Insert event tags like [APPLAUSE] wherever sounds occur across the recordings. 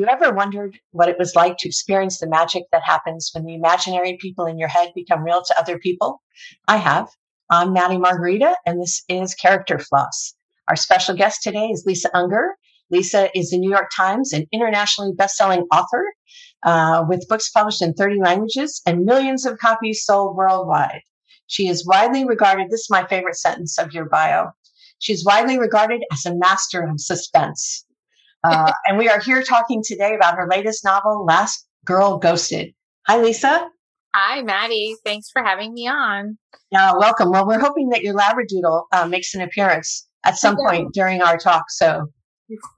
you ever wondered what it was like to experience the magic that happens when the imaginary people in your head become real to other people? I have. I'm Maddie Margarita, and this is Character Flaws. Our special guest today is Lisa Unger. Lisa is a New York Times and internationally best-selling author uh, with books published in 30 languages and millions of copies sold worldwide. She is widely regarded, this is my favorite sentence of your bio. She's widely regarded as a master of suspense. Uh, and we are here talking today about her latest novel, Last Girl Ghosted. Hi, Lisa. Hi, Maddie. Thanks for having me on. Yeah, welcome. Well, we're hoping that your Labradoodle uh, makes an appearance at some point during our talk. So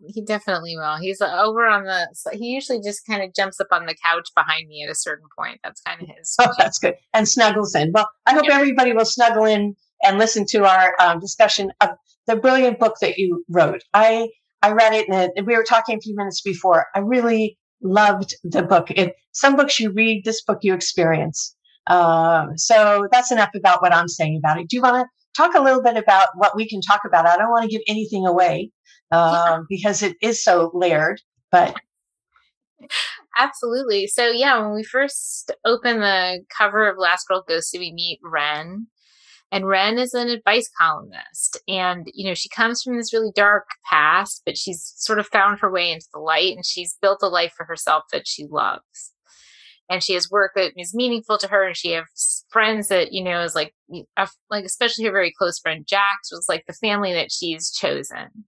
he definitely will. He's uh, over on the. He usually just kind of jumps up on the couch behind me at a certain point. That's kind of his. [LAUGHS] Oh, that's good. And snuggles in. Well, I hope everybody will snuggle in and listen to our um, discussion of the brilliant book that you wrote. I I read it and we were talking a few minutes before. I really loved the book. It, some books you read, this book you experience. Um, so that's enough about what I'm saying about it. Do you want to talk a little bit about what we can talk about? I don't want to give anything away um, because it is so layered, but. Absolutely. So yeah, when we first opened the cover of Last Girl Ghosted, we meet Wren, and Wren is an advice columnist. And, you know, she comes from this really dark past, but she's sort of found her way into the light and she's built a life for herself that she loves. And she has work that is meaningful to her. And she has friends that, you know, is like, like, especially her very close friend Jax was like the family that she's chosen.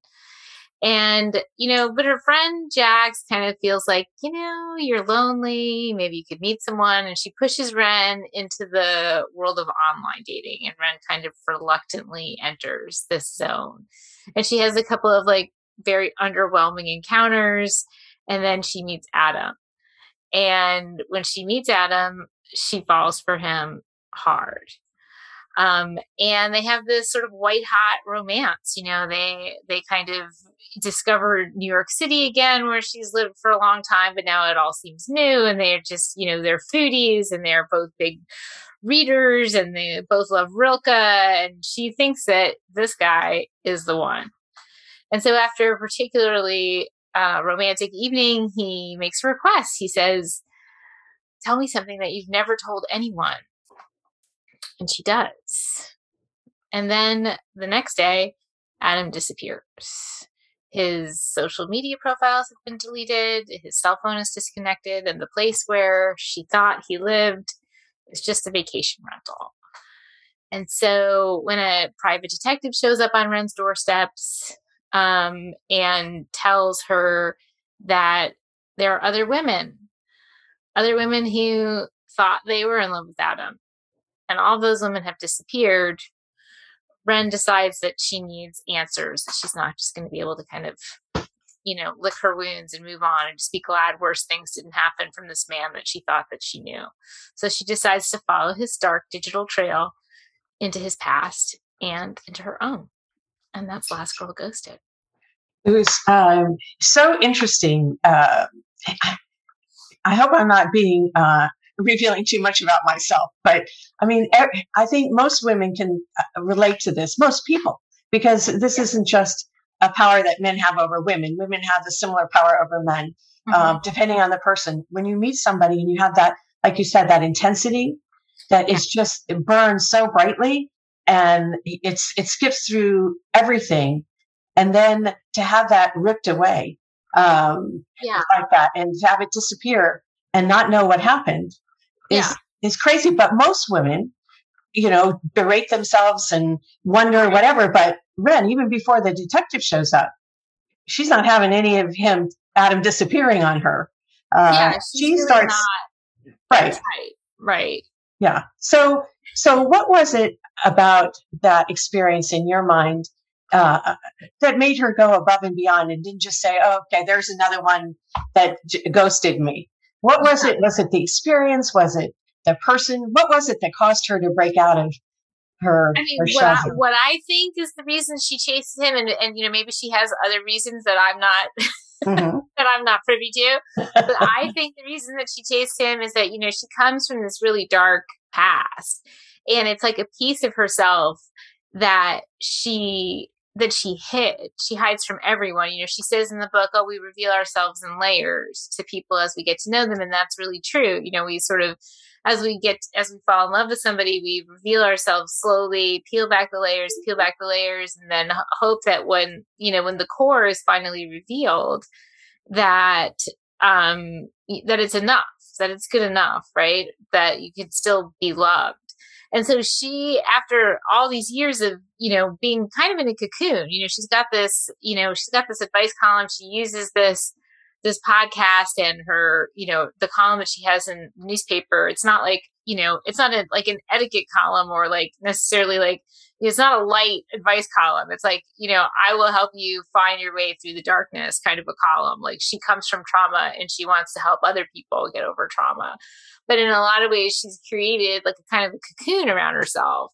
And, you know, but her friend Jax kind of feels like, you know, you're lonely. Maybe you could meet someone. And she pushes Wren into the world of online dating. And Wren kind of reluctantly enters this zone. And she has a couple of like very underwhelming encounters. And then she meets Adam. And when she meets Adam, she falls for him hard um, and they have this sort of white hot romance you know they they kind of discover new york city again where she's lived for a long time but now it all seems new and they're just you know they're foodies and they're both big readers and they both love rilke and she thinks that this guy is the one. And so after a particularly uh, romantic evening he makes a request. He says tell me something that you've never told anyone and she does. And then the next day, Adam disappears. His social media profiles have been deleted, his cell phone is disconnected, and the place where she thought he lived is just a vacation rental. And so when a private detective shows up on Wren's doorsteps um, and tells her that there are other women, other women who thought they were in love with Adam, and all those women have disappeared, Wren decides that she needs answers. She's not just going to be able to kind of, you know, lick her wounds and move on and just be glad worse things didn't happen from this man that she thought that she knew. So she decides to follow his dark digital trail into his past and into her own. And that's Last Girl Ghosted. It was um, so interesting. Uh, I hope I'm not being uh, revealing too much about myself, but I mean, I think most women can uh, relate to this, most people, because this isn't just a power that men have over women. Women have a similar power over men, mm-hmm. um, depending on the person. When you meet somebody and you have that, like you said, that intensity that is just, it burns so brightly and it's, it skips through everything. And then to have that ripped away, um, yeah. like that and to have it disappear and not know what happened is yeah. is crazy. But most women, you know, berate themselves and wonder whatever. But Wren, even before the detective shows up, she's not having any of him Adam disappearing on her. Uh, yeah, she starts right, right, right. Yeah. So, so what was it about that experience in your mind uh, that made her go above and beyond and didn't just say, oh, okay, there's another one that j- ghosted me. What was it? Was it the experience? Was it the person? What was it that caused her to break out of her? I mean, her what, I, what I think is the reason she chases him, and, and you know maybe she has other reasons that I'm not mm-hmm. [LAUGHS] that I'm not privy to. But I think the reason that she chased him is that you know she comes from this really dark past, and it's like a piece of herself that she that she hid. She hides from everyone. You know, she says in the book, "Oh, we reveal ourselves in layers to people as we get to know them," and that's really true. You know, we sort of as we get as we fall in love with somebody, we reveal ourselves slowly, peel back the layers, peel back the layers, and then hope that when you know when the core is finally revealed, that um that it's enough, that it's good enough, right? That you can still be loved. And so she, after all these years of, you know, being kind of in a cocoon, you know, she's got this, you know, she's got this advice column. She uses this this podcast and her, you know, the column that she has in newspaper, it's not like, you know, it's not a, like an etiquette column or like necessarily like, it's not a light advice column. It's like, you know, I will help you find your way through the darkness kind of a column. Like she comes from trauma and she wants to help other people get over trauma. But in a lot of ways, she's created like a kind of a cocoon around herself.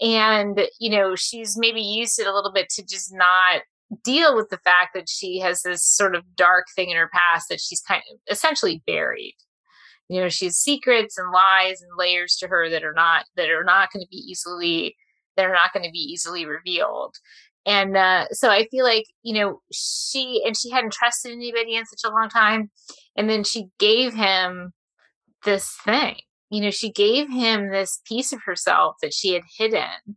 And, you know, she's maybe used it a little bit to just not deal with the fact that she has this sort of dark thing in her past that she's kind of essentially buried you know she has secrets and lies and layers to her that are not that are not going to be easily that are not going to be easily revealed. And uh, so i feel like you know she and she hadn't trusted anybody in such a long time and then she gave him this thing. You know she gave him this piece of herself that she had hidden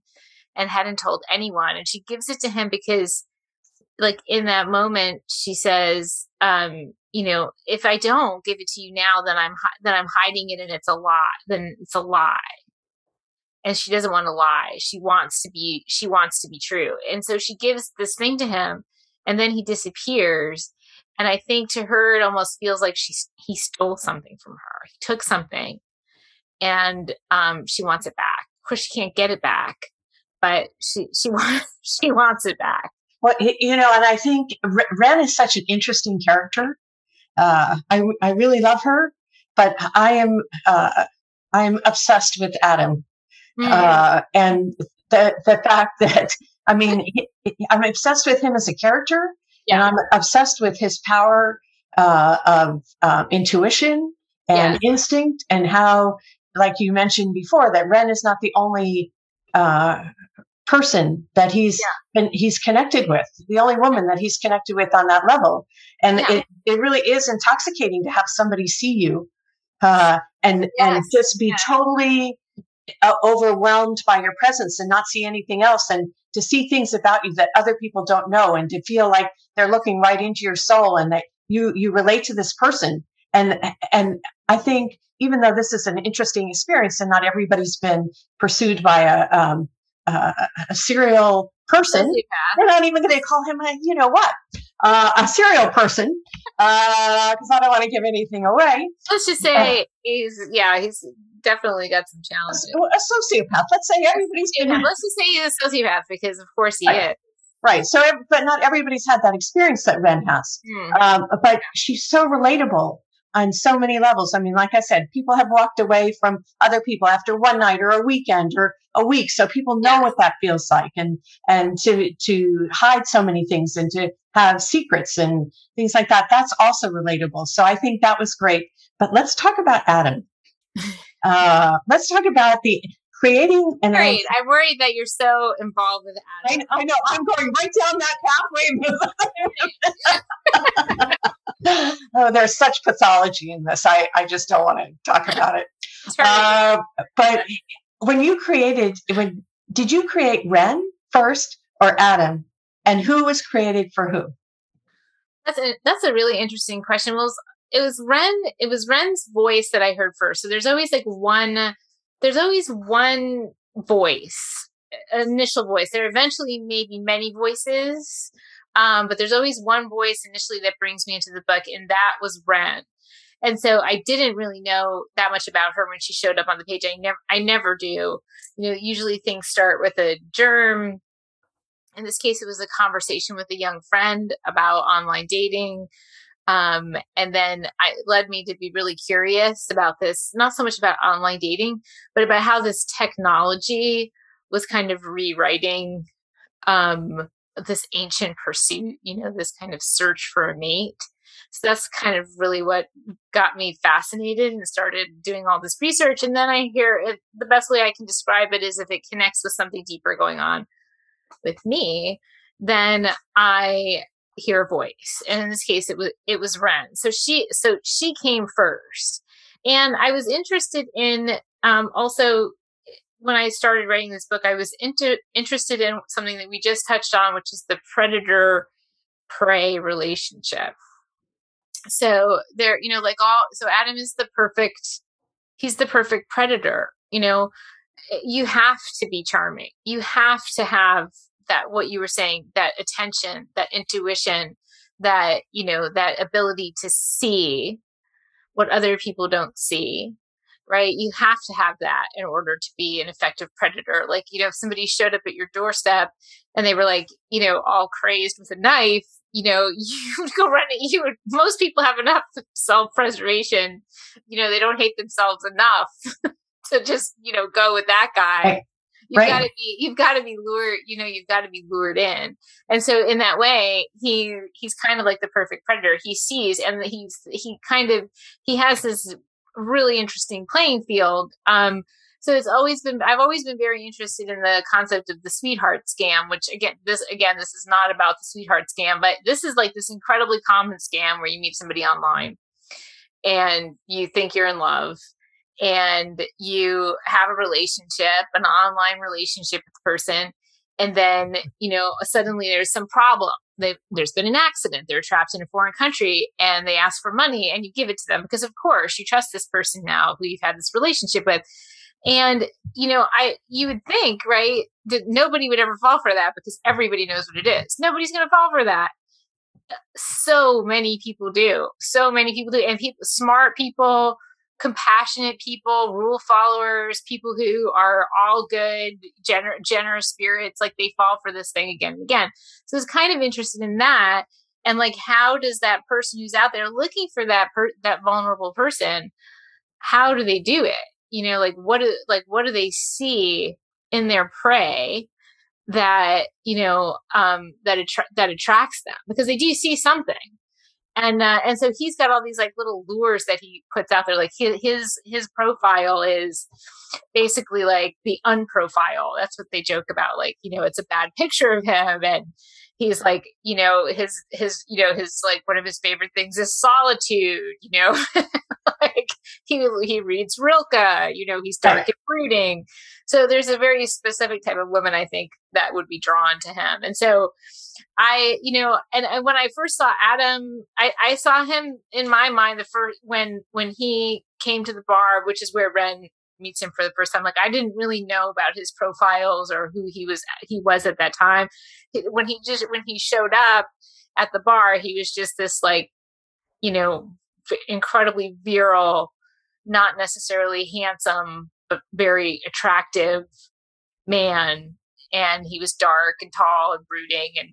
and hadn't told anyone and she gives it to him because like in that moment she says um you know if i don't give it to you now then i'm then i'm hiding it and it's a lie then it's a lie and she doesn't want to lie. She wants to be she wants to be true. And so she gives this thing to him and then he disappears. And i think to her it almost feels like she he stole something from her. He took something and um she wants it back. Of course she can't get it back but she she [LAUGHS] wants she wants it back. Well, you know, and I think Wren is such an interesting character. Uh, I I really love her, but I am uh, I'm obsessed with Adam, mm. uh, and the the fact that I mean I'm obsessed with him as a character, yeah. and I'm obsessed with his power uh, of uh, intuition and yeah. instinct, and how, like you mentioned before, that Wren is not the only uh, person that he's yeah. been, he's connected with, the only woman that he's connected with on that level. And yeah. it, it really is intoxicating to have somebody see you uh, and yes. and just be yeah. totally overwhelmed by your presence and not see anything else and to see things about you that other people don't know and to feel like they're looking right into your soul and that you you relate to this person and and I think even though this is an interesting experience and not everybody's been pursued by a um, uh, a serial person. We're not even going to call him a, you know what, uh, a serial person, because uh, I don't want to give anything away. Let's just say uh, he's, yeah, he's definitely got some challenges. A, sociopath. Let's say everybody's been. Let's just say he's a sociopath because, of course, he is. Right. So, but not everybody's had that experience that Wren has. Mm. Um, but she's so relatable on so many levels. I mean, like I said, people have walked away from other people after one night or a weekend or a week. So people know what that feels like and, and to, to hide so many things and to have secrets and things like that. That's also relatable. So I think that was great. But let's talk about Adam. [LAUGHS] Uh, let's talk about the creating and right. I, am worried that you're so involved with Adam. I, I know. I'm going right down that pathway. [LAUGHS] oh, there's such pathology in this. I, I just don't want to talk about it. Uh, but when you created, when did you create Wren first or Adam, and who was created for who? That's a that's a really interesting question. Well, it was Wren. It was Wren's voice that I heard first. So there's always like one. There's always one voice, initial voice. There eventually may be many voices um, but there's always one voice initially that brings me into the book, and that was Wren. And so I didn't really know that much about her when she showed up on the page. I never, I never do. You know, usually things start with a germ. In this case, it was a conversation with a young friend about online dating. Um, and then it led me to be really curious about this, not so much about online dating, but about how this technology was kind of rewriting um, this ancient pursuit, you know, this kind of search for a mate. So that's kind of really what got me fascinated and started doing all this research. And then I hear it, the best way I can describe it is if it connects with something deeper going on with me, then I hear a voice. And in this case it was it was Wren. So she so she came first. And I was interested in um also when I started writing this book, I was into interested in something that we just touched on, which is the predator prey relationship. So there, you know, like all, so Adam is the perfect, he's the perfect predator. You know, eh, you have to be charming. You have to have that, what you were saying, that attention, that intuition, that, you know, that ability to see what other people don't see right? You have to have that in order to be an effective predator. Like, you know, if somebody showed up at your doorstep and they were like, you know, all crazed with a knife, you know, [LAUGHS] you would go run. You would, most people have enough self preservation. You know, they don't hate themselves enough [LAUGHS] to just, you know, go with that guy. You've right. got to be, you've got to be lured, you know, you've got to be lured in. And so in that way, he, he's kind of like the perfect predator. He sees and he's, he kind of, he has this really interesting playing field. Um, so it's always been I've always been very interested in the concept of the sweetheart scam, which again this again this is not about the sweetheart scam, but this is like this incredibly common scam where you meet somebody online and you think you're in love and you have a relationship, an online relationship with the person, and then mm-hmm. you know suddenly there's some problem. There's been an accident they're trapped in a foreign country and they ask for money and you give it to them because of course you trust this person now who you've had this relationship with. And you know i you would think right that nobody would ever fall for that because everybody knows what it is. Nobody's going to fall for that. So many people do. So many people do and people smart people compassionate people, rule followers, people who are all good, gener- generous spirits, like they fall for this thing again and again. So it's kind of interested in that. And like, how does that person who's out there looking for that per- that vulnerable person, how do they do it? You know, like what do like what do they see in their prey that you know um, that attra- that attracts them because they do see something and uh, and so he's got all these like little lures that he puts out there. Like his his, his profile is basically like the unprofile. That's what they joke about. Like you know it's a bad picture of him and he's like you know his his you know his like one of his favorite things is solitude you know? [LAUGHS] Like he he reads rilke you know he's dark and brooding so there's a very specific type of woman i think that would be drawn to him. And so i you know and, and when i first saw adam i i saw him in my mind the first when when he came to the bar which is where wren meets him for the first time like i didn't really know about his profiles or who he was he was at that time. When he just when he showed up at the bar he was just this like you know incredibly virile not necessarily handsome but very attractive man. And he was dark and tall and brooding and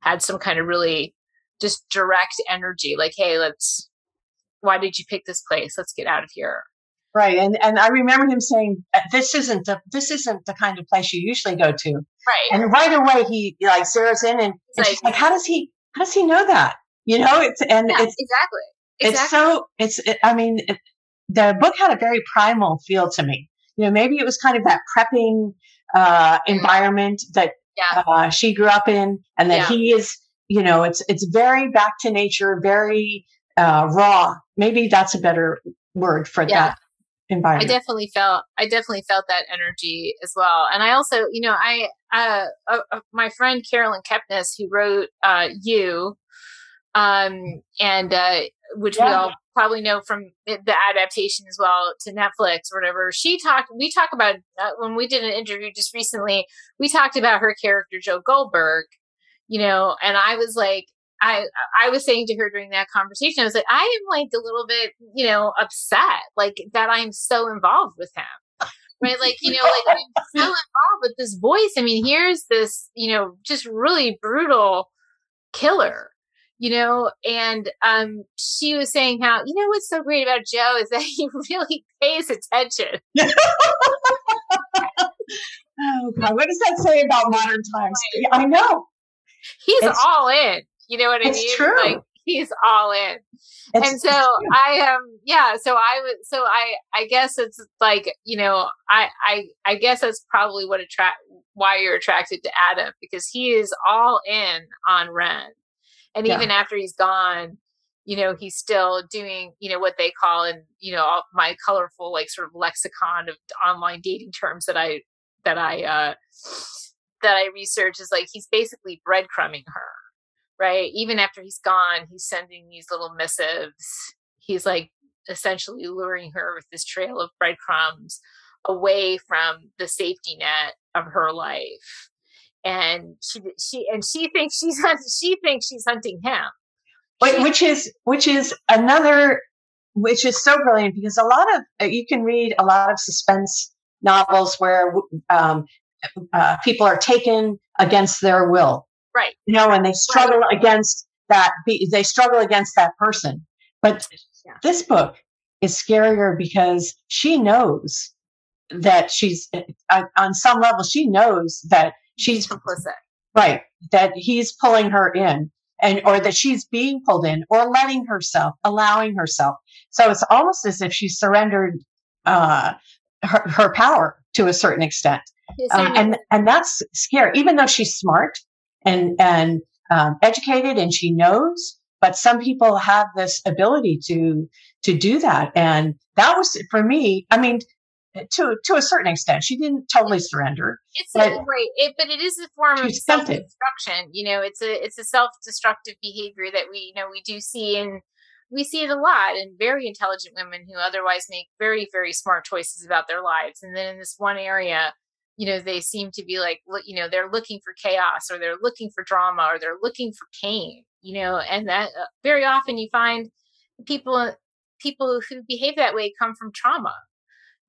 had some kind of really just direct energy like hey let's why did you pick this place? Let's get out of here Right, and and I remember him saying, uh, "This isn't the this isn't the kind of place you usually go to." Right, and right away he like zeroes in, and, and like, like, "How does he how does he know that?" You know, it's and yeah, it's exactly, exactly. It's so it's. It, I mean, it, the book had a very primal feel to me. You know, maybe it was kind of that prepping uh, mm-hmm. environment that yeah. uh, she grew up in, and that yeah. he is. You know, it's it's very back to nature, very uh, raw. Maybe that's a better word for yeah. that environment. I definitely felt I definitely felt that energy as well. And I also, you know, I uh, uh, uh my friend Caroline Kepnes who wrote uh you um and uh which yeah. we all probably know from the adaptation as well to Netflix or whatever. She talked we talked about uh, when we did an interview just recently, we talked about her character Joe Goldberg, you know, and I was like I I was saying to her during that conversation, I was like, I am like a little bit, you know, upset, like that I'm so involved with him. Right. Like, you know, like I'm so [LAUGHS] involved with this voice. I mean, here's this, you know, just really brutal killer, you know, and um she was saying how, you know, what's so great about Joe is that [LAUGHS] he really pays attention. [LAUGHS] oh God, what does that say about modern times? I know. He's it's, all in. You know what I it's mean? True. Like he's all in. It's, and so I am um yeah, so I would so I I guess it's like, you know, I I I guess that's probably what attract why you're attracted to Adam because he is all in on Wren. And yeah. even after he's gone, you know, he's still doing, you know, what they call in, you know, my colorful like sort of lexicon of online dating terms that I that I uh that I research is like he's basically breadcrumbing her, right? Even after he's gone, he's sending these little missives. He's like essentially luring her with this trail of breadcrumbs away from the safety net of her life. And she she and she thinks she's she thinks she's hunting him. Which is which is another which is so brilliant because a lot of uh, you can read a lot of suspense novels where um, uh, people are taken against their will. Right. You know, and they struggle right. against that. They struggle against that person. But yeah. this book is scarier because she knows that she's uh, on some level. She knows that she's complicit. Right. That he's pulling her in and or that she's being pulled in or letting herself allowing herself so it's almost as if she surrendered uh, her, her power to a certain extent um, and and that's scary. Even though she's smart and and um, educated and she knows, but some people have this ability to to do that. And that was for me. I mean, to to a certain extent, she didn't totally surrender. It's but, a, right, it, but it is a form of self destruction. You know, it's a it's a self destructive behavior that we you know we do see in we see it a lot in very intelligent women who otherwise make very very smart choices about their lives and then in this one area you know they seem to be like you know they're looking for chaos or they're looking for drama or they're looking for pain you know and that uh, very often you find people people who behave that way come from trauma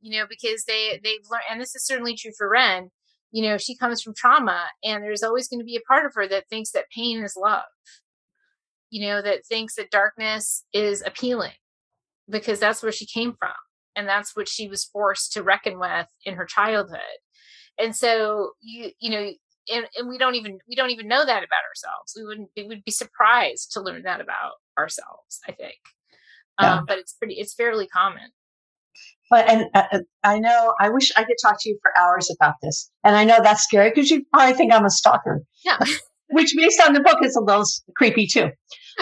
you know because they they've learned and this is certainly true for wren you know she comes from trauma and there's always going to be a part of her that thinks that pain is love you know that thinks that darkness is appealing because that's where she came from and that's what she was forced to reckon with in her childhood and so you you know and, and we don't even we don't even know that about ourselves. We wouldn't we would be surprised to learn that about ourselves i think. Yeah. um, but it's pretty it's fairly common. But and uh, uh, i know i wish i could talk to you for hours about this. And i know that's scary because you probably think i'm a stalker. Yeah. [LAUGHS] Which based on the book is a little creepy too.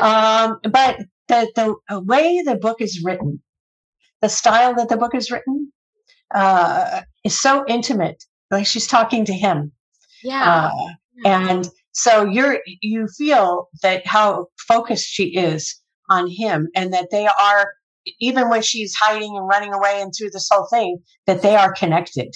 Um, but the the way the book is written the style that the book is written uh, is so intimate like she's talking to him. Yeah. Uh, and so you're you feel that how focused she is on him and that they are even when she's hiding and running away and through this whole thing that they are connected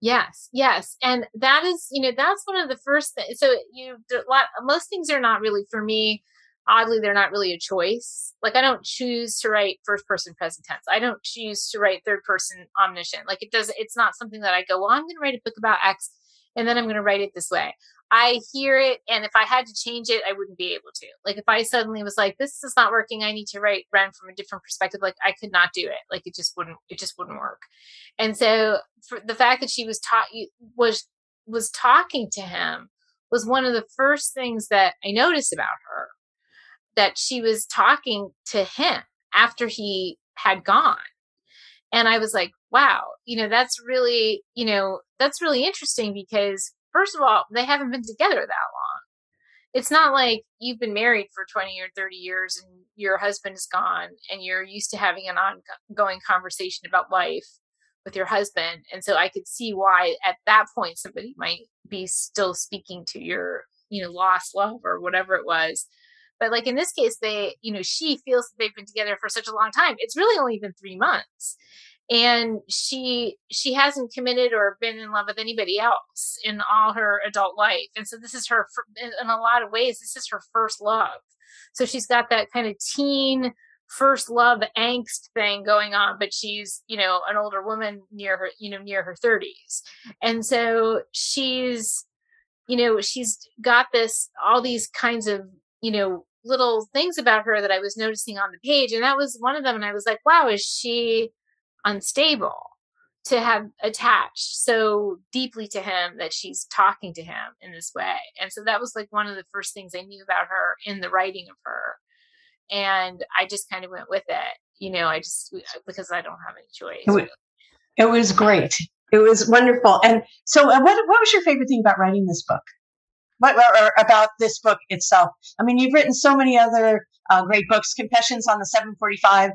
yes yes and that is you know that's one of the first things so you lot most things are not really for me oddly they're not really a choice. Like i don't choose to write first person present tense. I don't choose to write third person omniscient. Like it does it's not something that i go well i'm going to write a book about x and then i'm going to write it this way. I hear it and if i had to change it i wouldn't be able to. Like if i suddenly was like this is not working. I need to write wren from a different perspective like i could not do it. Like it just wouldn't it just wouldn't work. And so for the fact that she was taught was was talking to him was one of the first things that i noticed about her that she was talking to him after he had gone. And I was like, wow, you know, that's really, you know, that's really interesting because, first of all, they haven't been together that long. It's not like you've been married for 20 or 30 years and your husband is gone and you're used to having an ongoing conversation about life with your husband. And so I could see why at that point somebody might be still speaking to your, you know, lost love or whatever it was. But like in this case, they, you know, she feels that they've been together for such a long time. It's really only been three months. And she she hasn't committed or been in love with anybody else in all her adult life. And so this is her in a lot of ways, this is her first love. So she's got that kind of teen first love angst thing going on but she's you know an older woman near her you know near her 30s and so she's you know she's got this all these kinds of you know, little things about her that I was noticing on the page. And that was one of them. And I was like, wow, is she unstable to have attached so deeply to him that she's talking to him in this way? And so that was like one of the first things I knew about her in the writing of her. And I just kind of went with it, you know, I just because I don't have any choice. It was, it was great. it was wonderful. And so, uh, what what was your favorite thing about writing this book? What about this book itself? I mean, you've written so many other uh, great books. Confessions on the 745.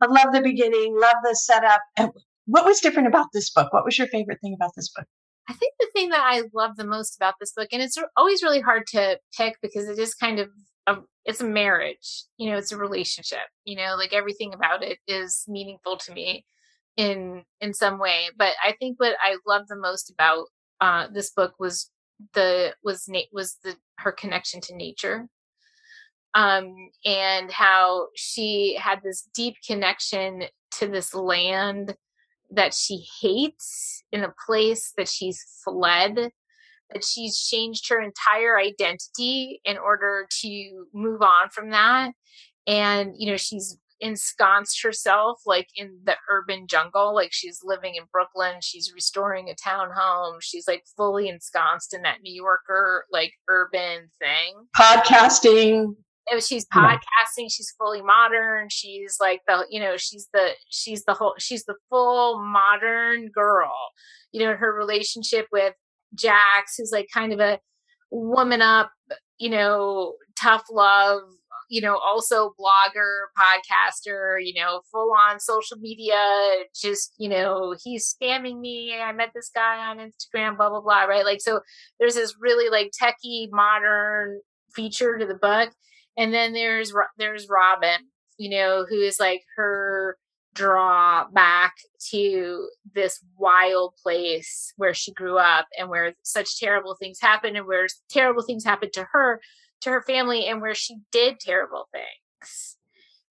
I love the beginning. Love the setup. And what was different about this book? What was your favorite thing about this book? I think the thing that I love the most about this book, and it's always really hard to pick because it is kind of a, it's a marriage, you know, it's a relationship, you know, like everything about it is meaningful to me in in some way. But I think what I love the most about uh, this book was the was was the her connection to nature um and how she had this deep connection to this land that she hates in a place that she's fled that she's changed her entire identity in order to move on from that and you know she's ensconced herself like in the urban jungle like she's living in brooklyn she's restoring a townhome she's like fully ensconced in that new yorker like urban thing. Podcasting. She's podcasting she's fully modern she's like the you know she's the she's the whole she's the full modern girl. You know her relationship with jax who's like kind of a woman up you know tough love you know also blogger podcaster you know full on social media just you know he's spamming me i met this guy on instagram blah blah blah right? Like so there's this really like techie modern feature to the book and then there's there's Robin, you know, who is like her draw back to this wild place where she grew up and where such terrible things happened and where terrible things happened to her to her family and where she did terrible things.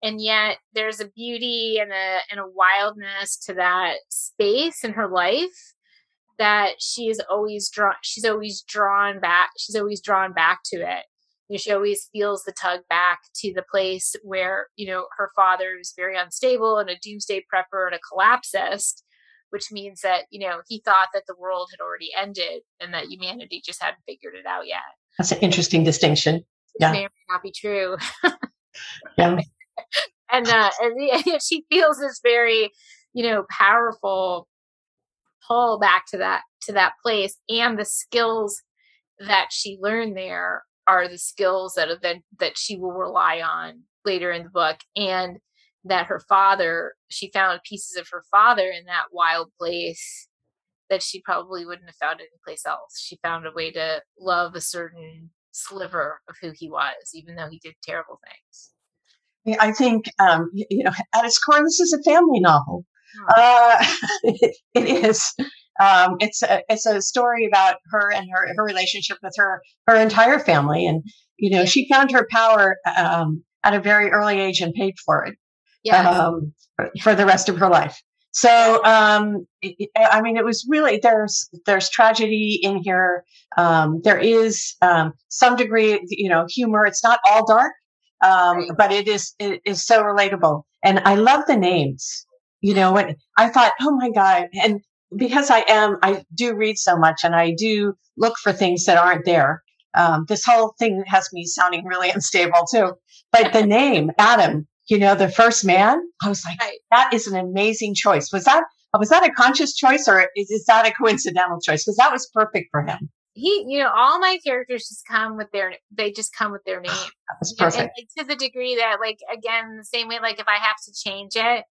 And yet there's a beauty and a and a wildness to that space in her life that she is always drawn she's always drawn back she's always drawn back to it. You know, she always feels the tug back to the place where you know her father is very unstable and a doomsday prepper and a collapsist which means that you know he thought that the world had already ended and that humanity just hadn't figured it out yet that's an interesting distinction. Yeah. may or may not be true. [LAUGHS] Yeah. [LAUGHS] And uh [LAUGHS] and she feels this very you know powerful pull back to that to that place and the skills that she learned there are the skills that event that she will rely on later in the book and that her father she found pieces of her father in that wild place that she probably wouldn't have found anyplace else. She found a way to love a certain sliver of who he was even though he did terrible things. I think um, you know at its core this is a family novel. Uh, [LAUGHS] it is um, it's a it's a story about her and her her relationship with her her entire family, and you know she found her power um, at a very early age and paid for it yes. um, for the rest of her life. So um, I mean, it was really there's there's tragedy in here. Um, there is um, some degree, you know, humor. It's not all dark, um, right. but it is it is so relatable. And I love the names. You know, what I thought, oh my god, and because I am, I do read so much and I do look for things that aren't there. Um, this whole thing has me sounding really [LAUGHS] unstable too. But the name, Adam, you know, the first man, I was like, that is an amazing choice. Was that, was that a conscious choice or is, is that a coincidental choice? Because that was perfect for him. He, you know, all my characters just come with their, they just come with their [SIGHS] name. That's perfect. And, and, to the degree that, like, again, the same way, like, if I have to change it,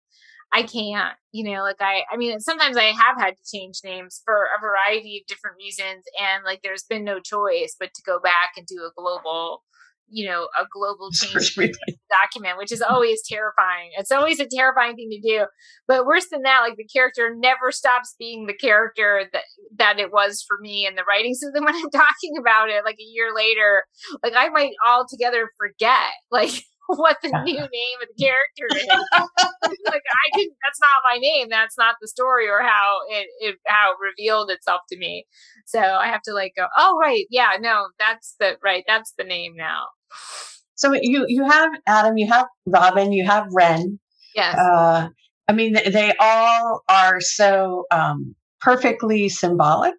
I can't, you know, like I, I mean, sometimes I have had to change names for a variety of different reasons. And like, there's been no choice but to go back and do a global, you know, a global change document, which is always terrifying. It's always a terrifying thing to do. But worse than that, like the character never stops being the character that that it was for me in the writing. So then when I'm [LAUGHS] talking about it like a year later, like I might altogether forget like [LAUGHS] what the new [LAUGHS] name of the character is. like I didn't that's not my name. That's not the story or how it, it how it revealed itself to me. So I have to like go, oh right, yeah, no, that's the right, that's the name now. So you you have Adam, you have Robin, you have Wren. Yes. Uh, I mean, they all are so um, perfectly symbolic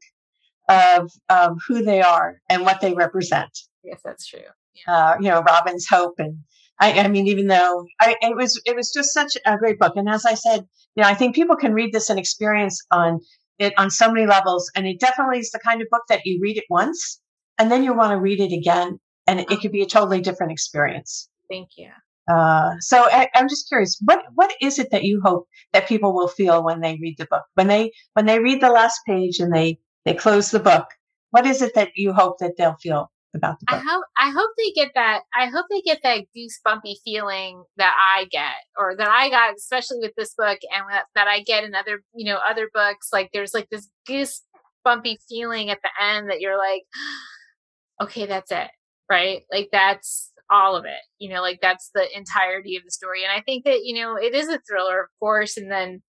of of who they are and what they represent. Yes, that's true. Yeah. Uh, you know, Robin's hope and I, I mean, even though I, it was, it was just such a great book. And as I said, you know, I think people can read this and experience on it on so many levels. And it definitely is the kind of book that you read it once and then you want to read it again. And it, it could be a totally different experience. Thank you. Uh, so I, I'm just curious, what what is it that you hope that people will feel when they read the book? When they when they read the last page and they they close the book, what is it that you hope that they'll feel about the book? I hope I hope they get that I hope they get that goosebumpy feeling that I get or that I got especially with this book and that, that I get in other you know other books like there's like this goosebumpy feeling at the end that you're like [GASPS] okay that's it right? Like that's all of it you know like that's the entirety of the story and i think that you know it is a thriller of course and then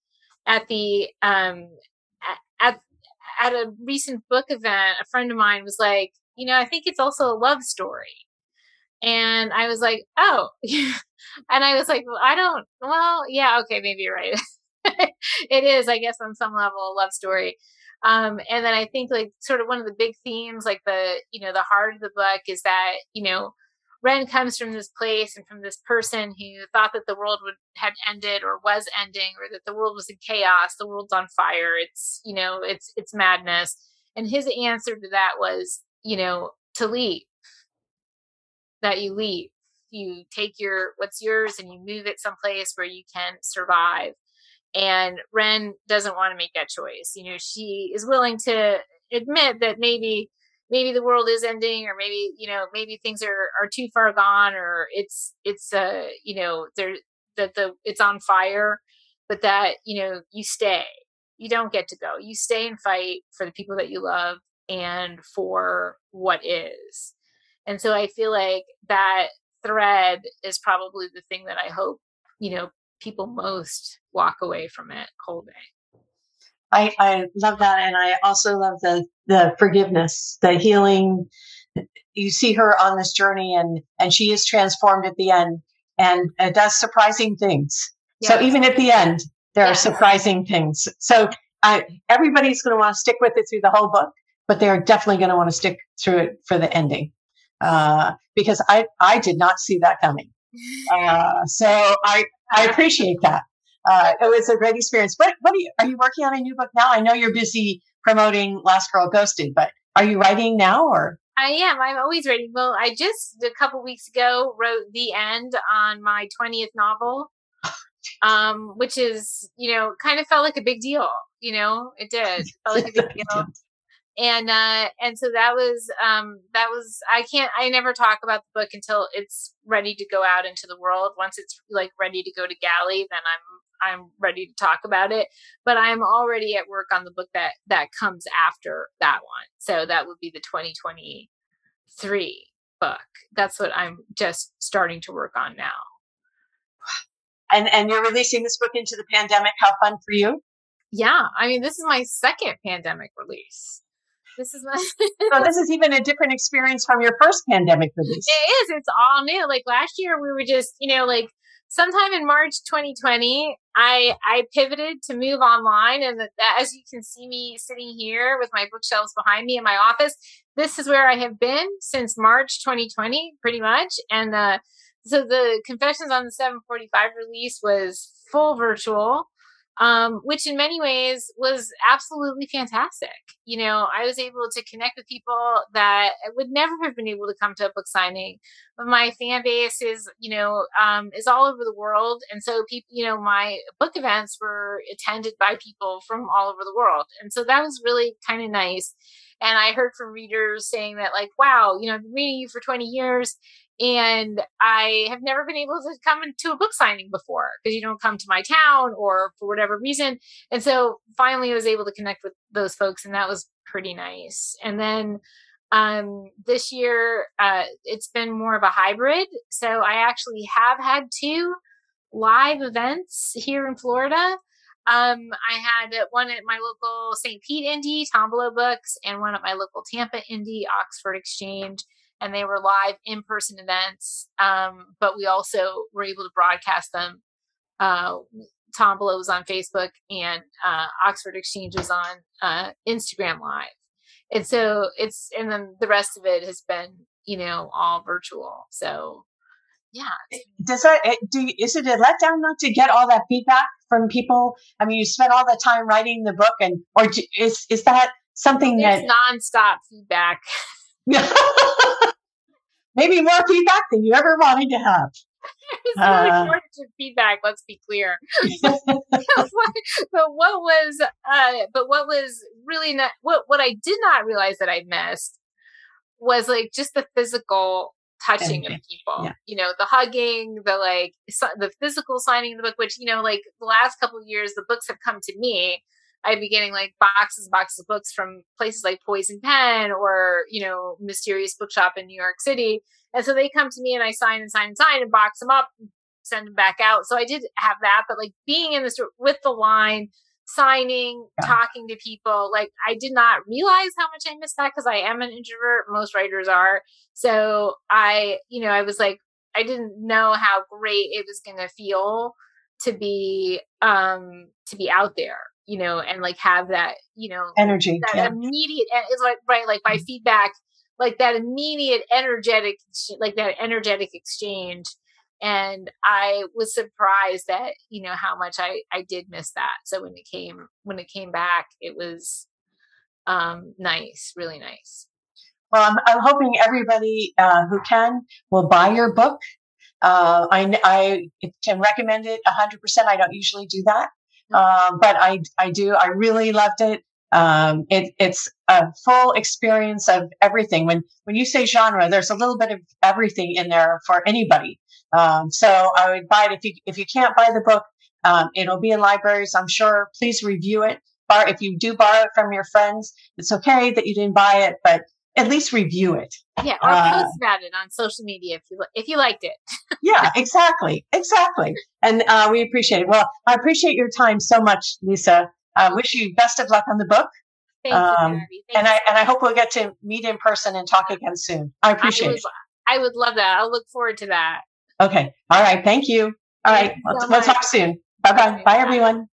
at the um at at a recent book event a friend of mine was like you know i think it's also a love story. And i was like oh. [LAUGHS] And i was like well i don't well yeah okay maybe you're right. [LAUGHS] It is i guess on some level a love story um, and then i think like sort of one of the big themes like the you know the heart of the book is that you know Wren comes from this place and from this person who thought that the world would had ended or was ending or that the world was in chaos, the world's on fire, it's you know, it's it's madness. And his answer to that was, you know, to leave. That you leave. You take your what's yours and you move it someplace where you can survive. And Wren doesn't want to make that choice. You know, she is willing to admit that maybe maybe the world is ending or maybe you know maybe things are are too far gone or it's it's uh you know there that the it's on fire but that you know you stay you don't get to go you stay and fight for the people that you love and for what is and so i feel like that thread is probably the thing that i hope you know people most walk away from it holding I, I love that. And I also love the, the forgiveness, the healing. You see her on this journey and, and she is transformed at the end and uh, does surprising things. Yes. So even at the end, there yes. are surprising things. So I, everybody's going to want to stick with it through the whole book, but they're definitely going to want to stick through it for the ending. Uh, because I, I did not see that coming. [LAUGHS] Uh, so I, I appreciate that uh, it was a great experience. What, what are you, are you working on a new book now? I know you're busy promoting Last Girl Ghosted, but are you writing now or? I am. I'm always writing. Well, I just a couple weeks ago wrote the end on my 20th novel, um, which is, you know, kind of felt like a big deal. You know, it did. It felt like a big [LAUGHS] deal and uh and so that was um that was i can't i never talk about the book until it's ready to go out into the world. Once it's like ready to go to galley then i'm i'm ready to talk about it. But i'm already at work on the book that that comes after that one. So that would be the 2023 book. That's what i'm just starting to work on now. And and you're releasing this book into the pandemic. How fun for you? Yeah. I mean this is my second pandemic release this is my so [LAUGHS] this is even a different experience from your first pandemic release. It is. It's all new. Like last year, we were just you know like sometime in March 2020, I I pivoted to move online, and the, as you can see me sitting here with my bookshelves behind me in my office, this is where I have been since March 2020, pretty much. And uh, so the Confessions on the 745 release was full virtual um, which in many ways was absolutely fantastic. You know, I was able to connect with people that I would never have been able to come to a book signing. But my fan base is, you know, um, is all over the world, and so people, you know, my book events were attended by people from all over the world, and so that was really kind of nice. And I heard from readers saying that, like, wow, you know, I've been reading you for 20 years and I have never been able to come to a book signing before because you don't come to my town or for whatever reason. And so finally I was able to connect with those folks and that was pretty nice. And then um this year uh it's been more of a hybrid. So I actually have had two live events here in Florida. Um, I had one at my local St. Pete Indie, Tombolo Books, and one at my local Tampa Indie, Oxford Exchange and they were live in person events. Um, but we also were able to broadcast them. Uh, Tombolo was on Facebook and uh, Oxford Exchange was on uh, Instagram Live. And so it's, and then the rest of it has been, you know, all virtual. So yeah. Does that it, do? You, is it a letdown not to get all that feedback from people? I mean, you spent all the time writing the book, and or do, is is that something There's that nonstop feedback. [LAUGHS] [LAUGHS] maybe more feedback than you ever wanted to have? [LAUGHS] There's not Uh. shortage of feedback. Let's be clear. [LAUGHS] but what was, uh, but what was really not what what I did not realize that I missed was like just the physical touching of people. Yeah. You know, the hugging, the like the physical signing of the book. Which you know, like the last couple of years, the books have come to me. I'd be getting like boxes and boxes of books from places like Poison Pen or you know Mysterious Bookshop in New York City, and so they come to me and I sign and sign and sign and box them up, send them back out. So I did have that, but like being in the store with the line, signing, Yeah. talking to people, like I did not realize how much I missed that because I am an introvert. Most writers are. So I, you know, I was like, I didn't know how great it was going to feel to be um to be out there you know and like have that you know energy? that Yeah. immediate it's like right like by feedback like that immediate energetic like that energetic exchange and i was surprised that you know how much i i did miss that so when it came when it came back it was um nice really nice Well, I'm, I'm hoping everybody uh, who can will buy your book. Uh, I, I can recommend it 100%. I don't usually do that, um, but I, I do. I really loved it. Um, it. It's a full experience of everything. When when you say genre, there's a little bit of everything in there for anybody. Um, so I would buy it if you if you can't buy the book. Um, it'll be in libraries, I'm sure. Please review it. Bar if you do borrow it from your friends, it's okay that you didn't buy it, but at least review it. yeah or Uh, post about it on social media if you if you liked it [LAUGHS] Yeah, exactly, exactly. And uh, we appreciate it. Well, I appreciate your time so much, Lisa. I wish you best of luck on the book, thank Um, you. Thank and you I and I hope we'll get to meet in person and talk again soon. I appreciate I, it. I would love that i'll look forward to that Okay, all right. Thank you. All right, so we'll talk soon. Bye bye. Bye bye. everyone.